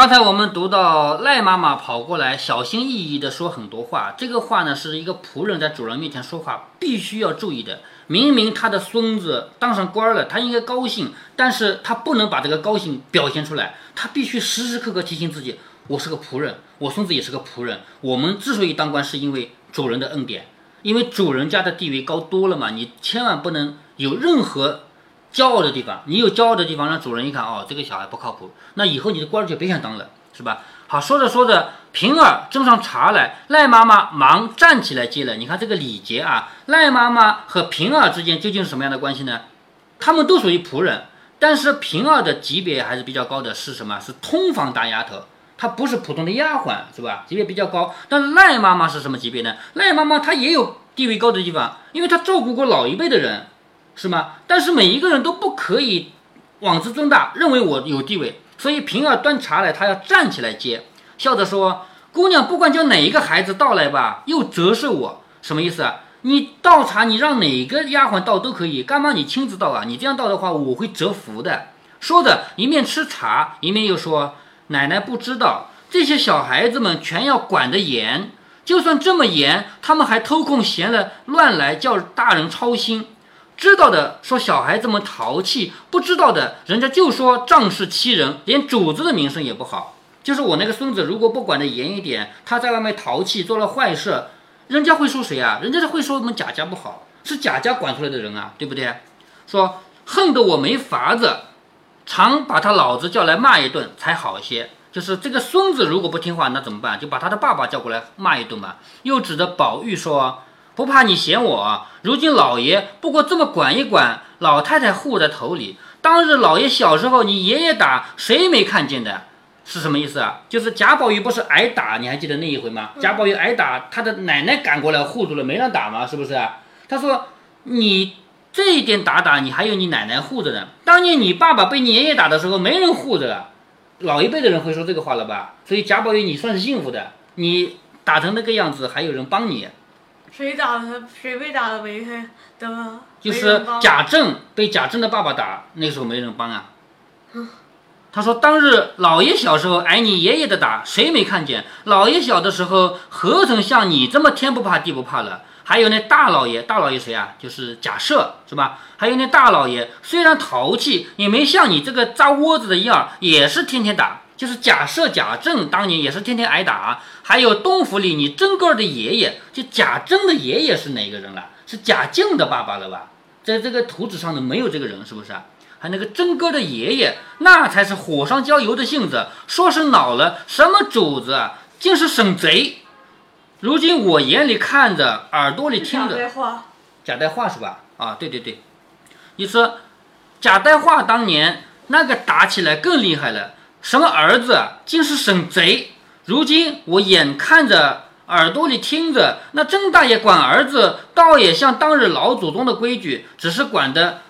刚才我们读到赖妈妈跑过来，小心翼翼地说很多话。这个话呢，是一个仆人在主人面前说话必须要注意的。明明他的孙子当上官了，他应该高兴，但是他不能把这个高兴表现出来，他必须时时刻刻提醒自己：我是个仆人，我孙子也是个仆人。我们之所以当官，是因为主人的恩典，因为主人家的地位高多了嘛。你千万不能有任何。骄傲的地方，你有骄傲的地方，让主人一看，哦，这个小孩不靠谱，那以后你的官就别想当了，是吧？好，说着说着，平儿斟上茶来，赖妈妈忙站起来接了。你看这个礼节啊，赖妈妈和平儿之间究竟是什么样的关系呢？他们都属于仆人，但是平儿的级别还是比较高的，是什么？是通房大丫头，她不是普通的丫鬟，是吧？级别比较高。但是赖妈妈是什么级别呢？赖妈妈她也有地位高的地方，因为她照顾过老一辈的人。是吗？但是每一个人都不可以妄自尊大，认为我有地位。所以平儿端茶来，他要站起来接，笑着说：“姑娘，不管叫哪一个孩子倒来吧，又折寿我，什么意思啊？你倒茶，你让哪个丫鬟倒都可以，干嘛你亲自倒啊？你这样倒的话，我会折福的。”说着，一面吃茶，一面又说：“奶奶不知道，这些小孩子们全要管得严，就算这么严，他们还偷空闲了乱来，叫大人操心。”知道的说小孩子们淘气，不知道的人家就说仗势欺人，连主子的名声也不好。就是我那个孙子，如果不管得严一点，他在外面淘气，做了坏事，人家会说谁啊？人家会说我们贾家不好，是贾家管出来的人啊，对不对？说恨得我没法子，常把他老子叫来骂一顿才好一些。就是这个孙子如果不听话，那怎么办？就把他的爸爸叫过来骂一顿吧。又指着宝玉说。不怕你嫌我，如今老爷不过这么管一管，老太太护在头里。当日老爷小时候，你爷爷打谁没看见的？是什么意思啊？就是贾宝玉不是挨打，你还记得那一回吗？贾宝玉挨打，他的奶奶赶过来护住了，没让打吗？是不是？他说你这一点打打，你还有你奶奶护着呢。当年你爸爸被你爷爷打的时候，没人护着，老一辈的人会说这个话了吧？所以贾宝玉，你算是幸福的，你打成那个样子，还有人帮你。谁打的？谁被打的没人的？就是贾政被贾政的爸爸打，那时候没人帮啊。他说：“当日老爷小时候挨你爷爷的打，谁没看见？老爷小的时候何曾像你这么天不怕地不怕了？还有那大老爷，大老爷谁啊？就是贾赦，是吧？还有那大老爷，虽然淘气，也没像你这个扎窝子的样，也是天天打。”就是贾赦、贾政当年也是天天挨打，还有东府里你真个儿的爷爷，就贾政的爷爷是哪个人了？是贾敬的爸爸了吧？在这个图纸上呢没有这个人，是不是？还那个真哥的爷爷，那才是火上浇油的性子，说是恼了，什么主子啊，竟是省贼！如今我眼里看着，耳朵里听着，贾代化，贾代化是吧？啊，对对对，你说贾代化当年那个打起来更厉害了。什么儿子竟是省贼？如今我眼看着，耳朵里听着，那曾大爷管儿子，倒也像当日老祖宗的规矩，只是管的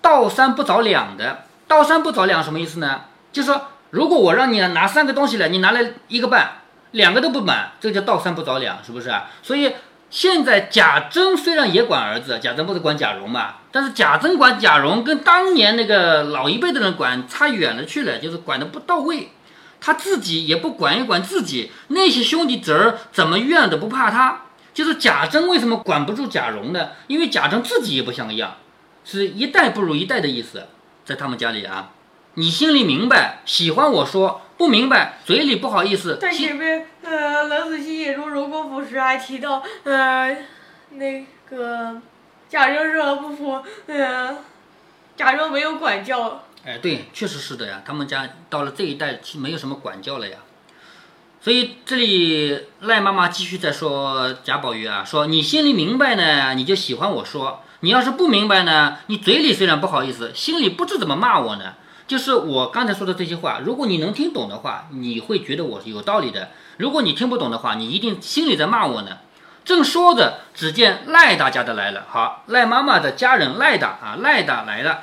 倒三不着两的。倒三不着两什么意思呢？就说如果我让你拿三个东西来，你拿来一个半，两个都不满，这叫倒三不着两，是不是？所以。现在贾珍虽然也管儿子，贾珍不是管贾蓉嘛？但是贾珍管贾蓉跟当年那个老一辈的人管差远了去了，就是管的不到位。他自己也不管一管自己那些兄弟侄儿，怎么怨的不怕他。就是贾珍为什么管不住贾蓉呢？因为贾珍自己也不像个样，是一代不如一代的意思，在他们家里啊。你心里明白，喜欢我说。不明白，嘴里不好意思。呃，冷子兴引入荣国府时还提到，呃，那个贾政是不服，呃，贾政没有管教。哎，对，确实是的呀。他们家到了这一代是，没有什么管教了呀。所以这里赖妈妈继续在说贾宝玉啊，说你心里明白呢，你就喜欢我说；你要是不明白呢，你嘴里虽然不好意思，心里不知怎么骂我呢。就是我刚才说的这些话，如果你能听懂的话，你会觉得我是有道理的；如果你听不懂的话，你一定心里在骂我呢。正说着，只见赖大家的来了。好，赖妈妈的家人赖大啊，赖大来了，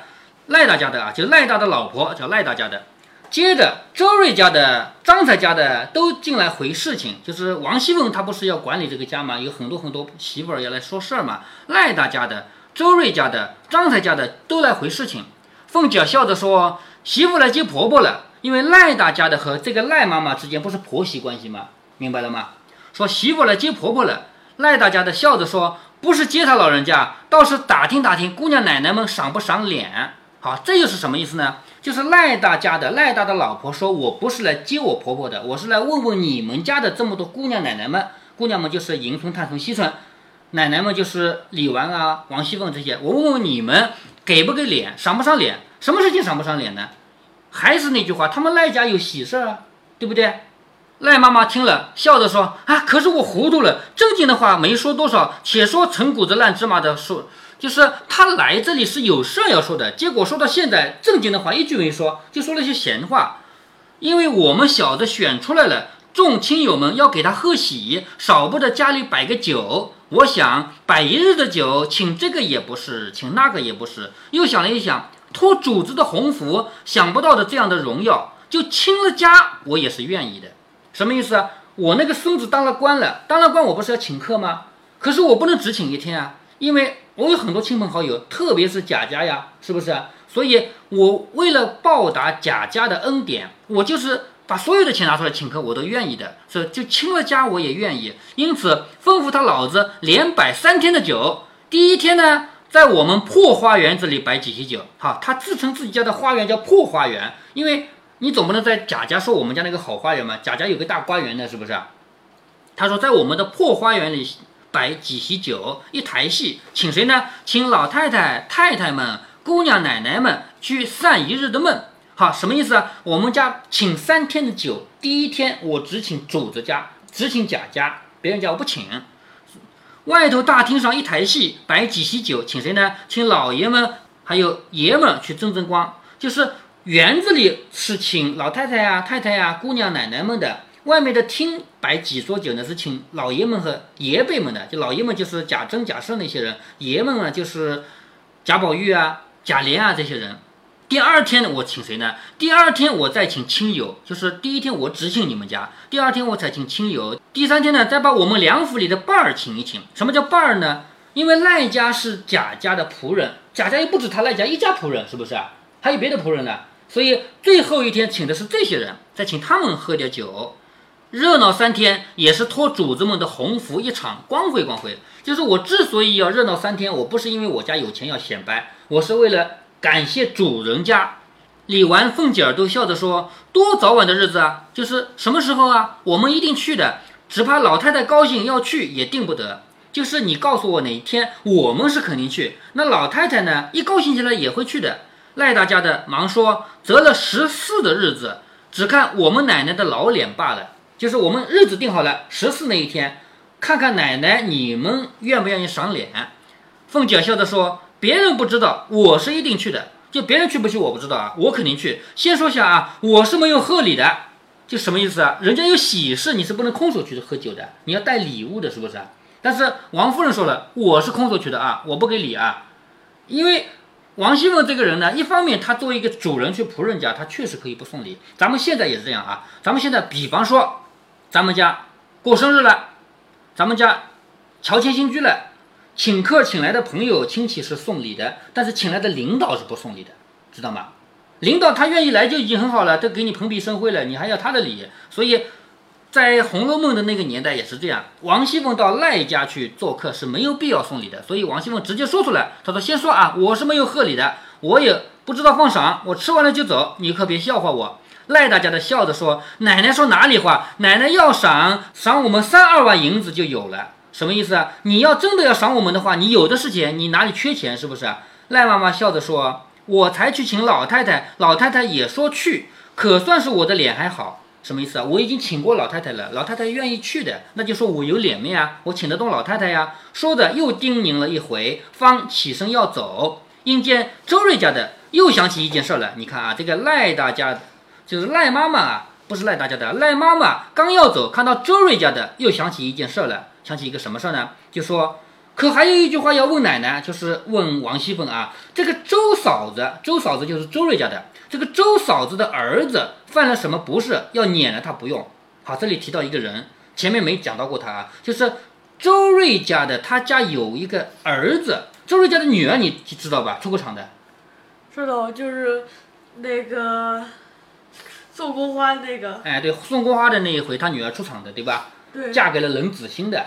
赖大家的啊，就赖大的老婆叫赖大家的。接着，周瑞家的、张才家的都进来回事情。就是王熙凤她不是要管理这个家吗？有很多很多媳妇儿要来说事儿嘛。赖大家的、周瑞家的、张才家的都来回事情。凤姐笑着说。媳妇来接婆婆了，因为赖大家的和这个赖妈妈之间不是婆媳关系吗？明白了吗？说媳妇来接婆婆了，赖大家的笑着说：“不是接她老人家，倒是打听打听姑娘奶奶们赏不赏脸。”好，这又是什么意思呢？就是赖大家的赖大的老婆说：“我不是来接我婆婆的，我是来问问你们家的这么多姑娘奶奶们。姑娘们就是迎春、探春、惜春，奶奶们就是李纨啊、王熙凤这些。我问问你们，给不给脸，赏不赏脸？什么事情赏不赏脸呢？还是那句话，他们赖家有喜事啊，对不对？”赖妈妈听了，笑着说：“啊，可是我糊涂了，正经的话没说多少，且说陈谷子烂芝麻的说，就是他来这里是有事要说的，结果说到现在，正经的话一句没说，就说了些闲话。因为我们小子选出来了，众亲友们要给他贺喜，少不得家里摆个酒。我想摆一日的酒，请这个也不是，请那个也不是。又想了一想，托主子的鸿福，想不到的这样的荣耀，就亲了家，我也是愿意的。”什么意思啊？我那个孙子当了官了，当了官我不是要请客吗？可是我不能只请一天啊，因为我有很多亲朋好友，特别是贾家呀，是不是？所以我为了报答贾家的恩典，我就是把所有的钱拿出来请客，我都愿意的。是就亲了家我也愿意。因此吩咐他老子连摆三天的酒。第一天呢，在我们破花园这里摆几席酒。哈，他自称自己家的花园叫破花园，因为。你总不能在贾家说我们家那个好花园嘛？贾家有个大花园的，是不是？他说在我们的破花园里摆几席酒，一台戏，请谁呢？请老太太、太太们、姑娘、奶奶们去散一日的闷。哈，什么意思啊？我们家请三天的酒，第一天我只请主子家，只请贾家，别人家我不请。外头大厅上一台戏，摆几席酒，请谁呢？请老爷们还有爷们去争争光，就是。园子里是请老太太呀、太太呀、姑娘奶奶们的；外面的厅摆几桌酒呢，是请老爷们和爷辈们的。就老爷们就是贾珍、贾赦那些人，爷们呢就是贾宝玉啊、贾琏啊这些人。第二天呢我请谁呢？第二天我再请亲友，就是第一天我只请你们家，第二天我才请亲友。第三天呢，再把我们梁府里的伴儿请一请。什么叫伴儿呢？因为赖家是贾家的仆人，贾家又不止他赖家一家仆人，是不是？还有别的仆人呢？所以最后一天请的是这些人，再请他们喝点酒，热闹三天也是托主子们的鸿福一场，光辉光辉。就是我之所以要热闹三天，我不是因为我家有钱要显摆，我是为了感谢主人家。李纨、凤姐儿都笑着说：“多早晚的日子啊，就是什么时候啊，我们一定去的，只怕老太太高兴要去也定不得。就是你告诉我哪一天，我们是肯定去。那老太太呢，一高兴起来也会去的。”赖大家的忙说择了十四的日子，只看我们奶奶的老脸罢了。就是我们日子定好了，十四那一天，看看奶奶你们愿不愿意赏脸。凤姐笑着说：“别人不知道，我是一定去的。就别人去不去我不知道啊，我肯定去。先说下啊，我是没有贺礼的，就什么意思啊？人家有喜事，你是不能空手去喝酒的，你要带礼物的，是不是？但是王夫人说了，我是空手去的啊，我不给礼啊，因为。”王熙凤这个人呢，一方面她作为一个主人去仆人家，她确实可以不送礼。咱们现在也是这样啊。咱们现在比方说，咱们家过生日了，咱们家乔迁新居了，请客请来的朋友亲戚是送礼的，但是请来的领导是不送礼的，知道吗？领导他愿意来就已经很好了，都给你蓬荜生辉了，你还要他的礼，所以。在《红楼梦》的那个年代也是这样，王熙凤到赖家去做客是没有必要送礼的，所以王熙凤直接说出来，她说：“先说啊，我是没有贺礼的，我也不知道放赏，我吃完了就走，你可别笑话我。”赖大家的笑着说：“奶奶说哪里话？奶奶要赏赏我们三二万银子就有了，什么意思啊？你要真的要赏我们的话，你有的是钱，你哪里缺钱是不是？”赖妈妈笑着说：“我才去请老太太，老太太也说去，可算是我的脸还好。”什么意思啊？我已经请过老太太了，老太太愿意去的，那就说我有脸面啊，我请得动老太太呀。说着又叮咛了一回，方起身要走。因见周瑞家的又想起一件事了。你看啊，这个赖大家就是赖妈妈啊，不是赖大家的赖妈妈，刚要走，看到周瑞家的又想起一件事了，想起一个什么事儿呢？就说。可还有一句话要问奶奶，就是问王熙凤啊，这个周嫂子，周嫂子就是周瑞家的，这个周嫂子的儿子犯了什么不是，要撵了他不用。好，这里提到一个人，前面没讲到过他啊，就是周瑞家的，他家有一个儿子，周瑞家的女儿，你知道吧？出过场的，知道，就是那个宋国花那个，哎，对，宋国花的那一回，他女儿出场的，对吧？嫁给了冷子兴的。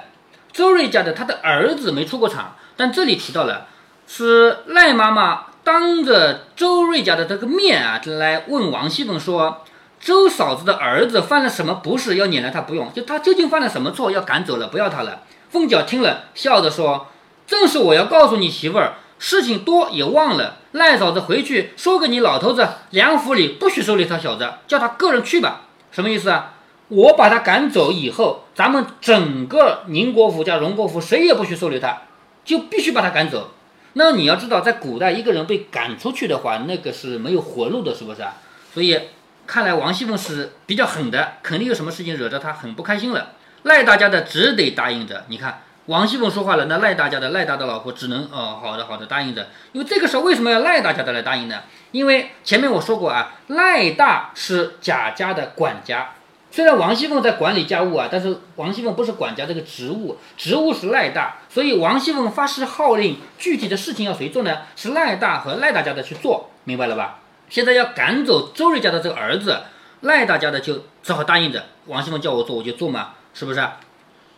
周瑞家的他的儿子没出过场，但这里提到了，是赖妈妈当着周瑞家的这个面啊，来问王熙凤说，周嫂子的儿子犯了什么不是，要撵来他不用，就他究竟犯了什么错，要赶走了，不要他了。凤姐听了，笑着说，正是我要告诉你媳妇儿，事情多也忘了。赖嫂子回去说给你老头子，梁府里不许收留他小子，叫他个人去吧。什么意思啊？我把他赶走以后，咱们整个宁国府加荣国府谁也不许收留他，就必须把他赶走。那你要知道，在古代一个人被赶出去的话，那个是没有活路的，是不是啊？所以看来王熙凤是比较狠的，肯定有什么事情惹得他很不开心了。赖大家的只得答应着。你看王熙凤说话了，那赖大家的赖大的老婆只能哦，好的好的答应着。因为这个时候为什么要赖大家的来答应呢？因为前面我说过啊，赖大是贾家的管家。虽然王熙凤在管理家务啊，但是王熙凤不是管家这个职务，职务是赖大，所以王熙凤发誓号令，具体的事情要谁做呢？是赖大和赖大家的去做，明白了吧？现在要赶走周瑞家的这个儿子，赖大家的就只好答应着，王熙凤叫我做我就做嘛，是不是？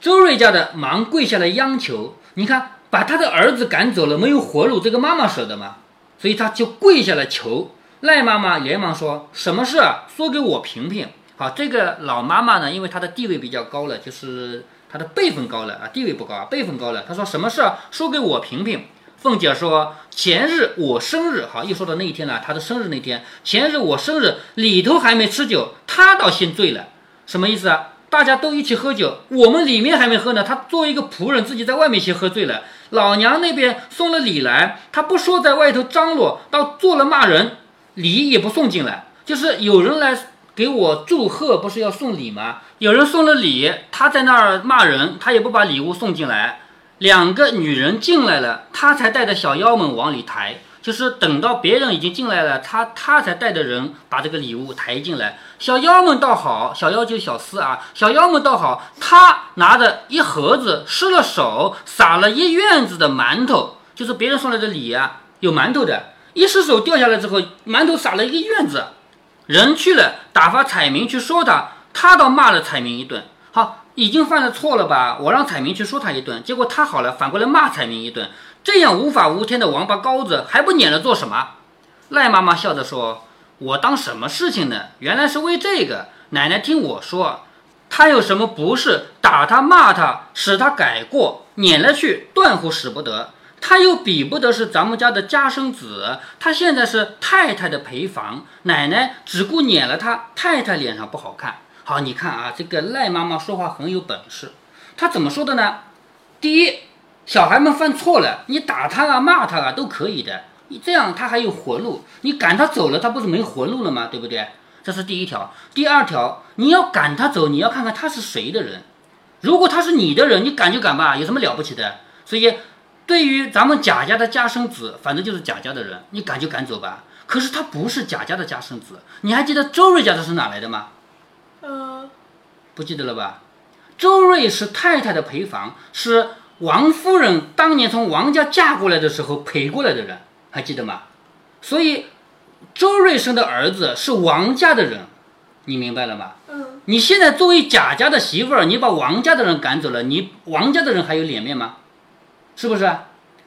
周瑞家的忙跪下来央求，你看把他的儿子赶走了，没有活路，这个妈妈舍得吗？所以他就跪下来求赖妈妈，连忙说什么事啊？说给我评评。好，这个老妈妈呢，因为她的地位比较高了，就是她的辈分高了啊，地位不高啊，辈分高了。她说什么事儿说给我评评。凤姐说前日我生日，好，又说到那一天了，她的生日那天，前日我生日里头还没吃酒，她倒先醉了，什么意思啊？大家都一起喝酒，我们里面还没喝呢，她作为一个仆人，自己在外面先喝醉了。老娘那边送了礼来，她不说在外头张罗，倒做了骂人，礼也不送进来，就是有人来。给我祝贺不是要送礼吗？有人送了礼，他在那儿骂人，他也不把礼物送进来。两个女人进来了，他才带着小妖们往里抬，就是等到别人已经进来了，他他才带着人把这个礼物抬进来。小妖们倒好，小妖就是小厮啊，小妖们倒好，他拿着一盒子，失了手，撒了一院子的馒头，就是别人送来的礼啊，有馒头的，一失手掉下来之后，馒头撒了一个院子。人去了，打发彩明去说他，他倒骂了彩明一顿。好，已经犯了错了吧？我让彩明去说他一顿，结果他好了，反过来骂彩明一顿。这样无法无天的王八羔子，还不撵了做什么？赖妈妈笑着说：“我当什么事情呢？原来是为这个。奶奶听我说，他有什么不是，打他骂他，使他改过，撵了去，断乎使不得。”他又比不得是咱们家的家生子，他现在是太太的陪房，奶奶只顾撵了他，太太脸上不好看。好，你看啊，这个赖妈妈说话很有本事，她怎么说的呢？第一，小孩们犯错了，你打他啊，骂他啊，都可以的，你这样他还有活路。你赶他走了，他不是没活路了吗？对不对？这是第一条。第二条，你要赶他走，你要看看他是谁的人。如果他是你的人，你赶就赶吧，有什么了不起的？所以。对于咱们贾家的家生子，反正就是贾家的人，你赶就赶走吧。可是他不是贾家的家生子，你还记得周瑞家的是哪来的吗？呃，不记得了吧？周瑞是太太的陪房，是王夫人当年从王家嫁过来的时候陪过来的人，还记得吗？所以周瑞生的儿子是王家的人，你明白了吗？嗯。你现在作为贾家的媳妇儿，你把王家的人赶走了，你王家的人还有脸面吗？是不是？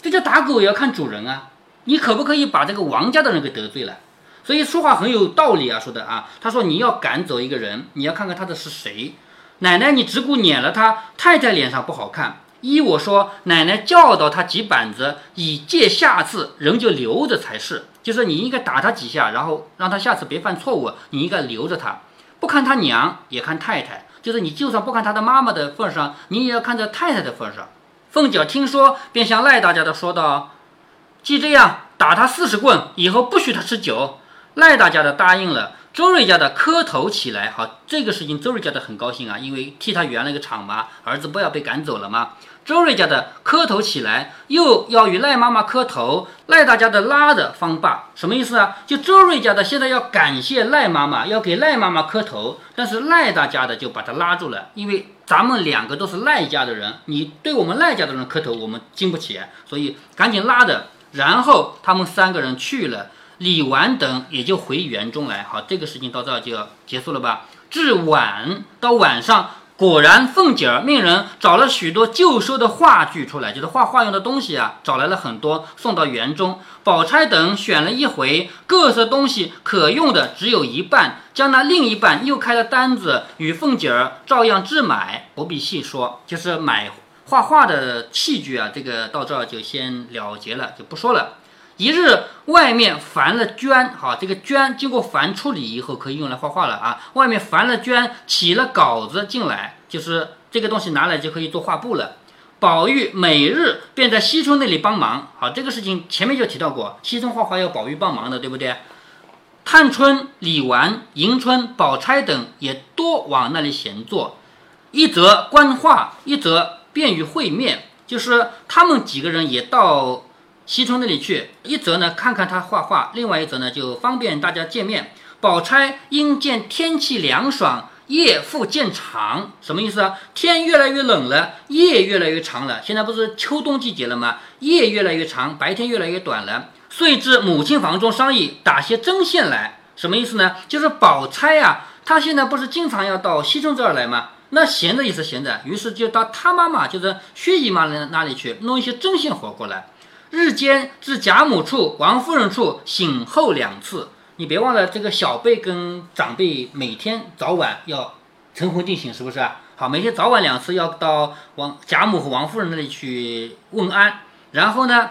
这叫打狗也要看主人啊！你可不可以把这个王家的人给得罪了？所以说话很有道理啊，说的啊。他说你要赶走一个人，你要看看他的是谁。奶奶，你只顾撵了他，太太脸上不好看。依我说，奶奶教导他几板子，以戒下次，人就留着才是。就是你应该打他几下，然后让他下次别犯错误。你应该留着他，不看他娘，也看太太。就是你就算不看他的妈妈的份上，你也要看在太太的份上。凤姐听说，便向赖大家的说道：“既这样，打他四十棍，以后不许他吃酒。”赖大家的答应了。周瑞家的磕头起来，好，这个事情周瑞家的很高兴啊，因为替他圆了一个场嘛，儿子不要被赶走了嘛。周瑞家的磕头起来，又要与赖妈妈磕头，赖大家的拉着方罢，什么意思啊？就周瑞家的现在要感谢赖妈妈，要给赖妈妈磕头，但是赖大家的就把他拉住了，因为咱们两个都是赖家的人，你对我们赖家的人磕头，我们经不起，所以赶紧拉着。然后他们三个人去了，李纨等也就回园中来。好，这个事情到这儿就要结束了吧？至晚到晚上。果然，凤姐儿命人找了许多旧收的画具出来，就是画画用的东西啊，找来了很多，送到园中。宝钗等选了一回，各色东西可用的只有一半，将那另一半又开了单子，与凤姐儿照样置买，不必细说。就是买画画的器具啊，这个到这儿就先了结了，就不说了。一日，外面烦了绢，好，这个绢经过凡处理以后，可以用来画画了啊。外面烦了绢，起了稿子进来，就是这个东西拿来就可以做画布了。宝玉每日便在惜春那里帮忙，好，这个事情前面就提到过，惜春画画要宝玉帮忙的，对不对？探春、李纨、迎春、宝钗等也多往那里闲坐，一则观画，一则便于会面，就是他们几个人也到。惜春那里去，一则呢看看他画画，另外一则呢就方便大家见面。宝钗因见天气凉爽，夜复渐长，什么意思啊？天越来越冷了，夜越来越长了。现在不是秋冬季节了吗？夜越来越长，白天越来越短了。遂至母亲房中商议打些针线来，什么意思呢？就是宝钗呀，她现在不是经常要到西春这儿来吗？那闲着也是闲着，于是就到她妈妈，就是薛姨妈那那里去弄一些针线活过来。日间至贾母处、王夫人处醒后两次，你别忘了这个小辈跟长辈每天早晚要晨昏定省，是不是？好，每天早晚两次要到王贾母和王夫人那里去问安，然后呢，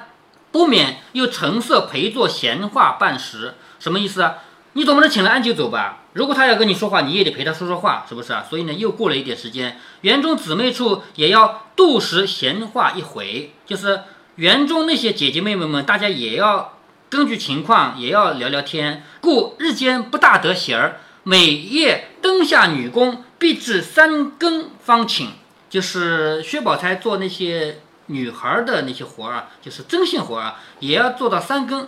不免又陈设陪坐闲话半时，什么意思啊？你总不能请了安就走吧？如果他要跟你说话，你也得陪他说说话，是不是啊？所以呢，又过了一点时间，园中姊妹处也要度时闲话一回，就是。园中那些姐姐妹妹们，大家也要根据情况也要聊聊天，故日间不大得闲儿。每夜灯下女工必至三更方寝，就是薛宝钗做那些女孩的那些活儿啊，就是针线活儿啊，也要做到三更。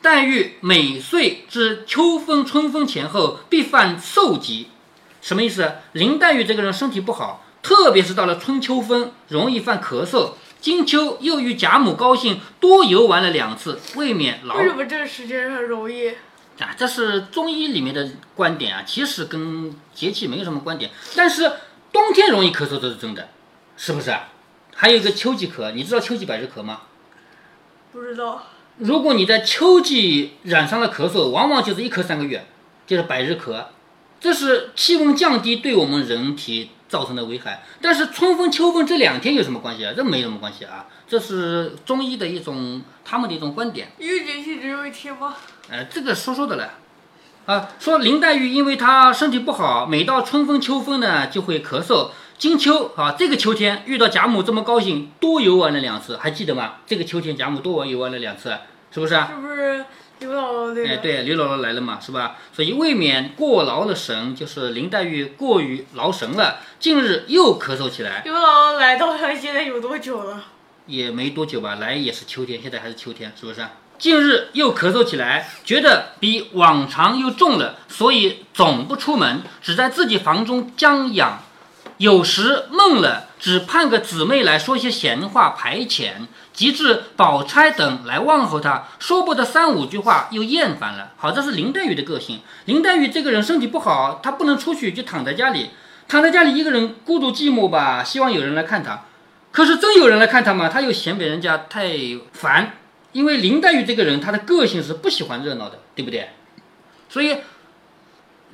黛玉每岁至秋分、春分前后必犯瘦疾，什么意思？林黛玉这个人身体不好，特别是到了春秋分，容易犯咳嗽。金秋又与贾母高兴，多游玩了两次，未免劳。为什么这个时间很容易？啊，这是中医里面的观点啊，其实跟节气没有什么关点。但是冬天容易咳嗽，这是真的，是不是？还有一个秋季咳，你知道秋季百日咳吗？不知道。如果你在秋季染上了咳嗽，往往就是一咳三个月，就是百日咳。这是气温降低对我们人体。造成的危害，但是春分、秋分这两天有什么关系啊？这没什么关系啊，这是中医的一种他们的一种观点。一个节气只有一天吗？呃，这个说说的了，啊，说林黛玉因为她身体不好，每到春分、秋分呢就会咳嗽。金秋啊，这个秋天遇到贾母这么高兴，多游玩了两次，还记得吗？这个秋天贾母多玩游玩了两次，是不是啊？是不是？刘姥姥对，哎，对，刘姥姥来了嘛，是吧？所以未免过劳了神，就是林黛玉过于劳神了。近日又咳嗽起来。刘姥姥来到现在有多久了？也没多久吧，来也是秋天，现在还是秋天，是不是？近日又咳嗽起来，觉得比往常又重了，所以总不出门，只在自己房中将养。有时闷了，只盼个姊妹来说些闲话排遣。及至宝钗等来问候他，说不得三五句话，又厌烦了。好，这是林黛玉的个性。林黛玉这个人身体不好，她不能出去，就躺在家里，躺在家里一个人孤独寂寞吧，希望有人来看她。可是真有人来看她嘛，她又嫌别人家太烦。因为林黛玉这个人，她的个性是不喜欢热闹的，对不对？所以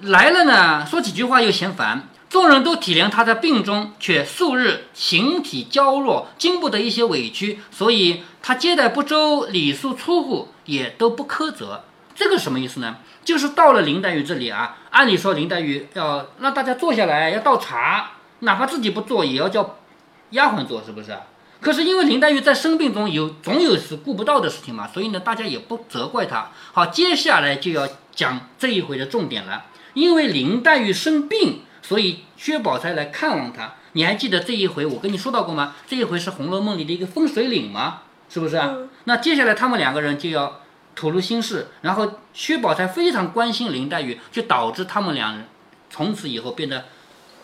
来了呢，说几句话又嫌烦。众人都体谅他在病中，却数日形体娇弱，经不得一些委屈，所以他接待不周，礼数粗忽也都不苛责。这个什么意思呢？就是到了林黛玉这里啊，按理说林黛玉要让大家坐下来，要倒茶，哪怕自己不做，也要叫丫鬟做，是不是？可是因为林黛玉在生病中有总有是顾不到的事情嘛，所以呢，大家也不责怪她。好，接下来就要讲这一回的重点了，因为林黛玉生病。所以薛宝钗来看望他，你还记得这一回我跟你说到过吗？这一回是《红楼梦》里的一个分水岭吗？是不是啊？那接下来他们两个人就要吐露心事，然后薛宝钗非常关心林黛玉，就导致他们两人从此以后变得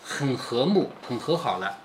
很和睦、很和好了。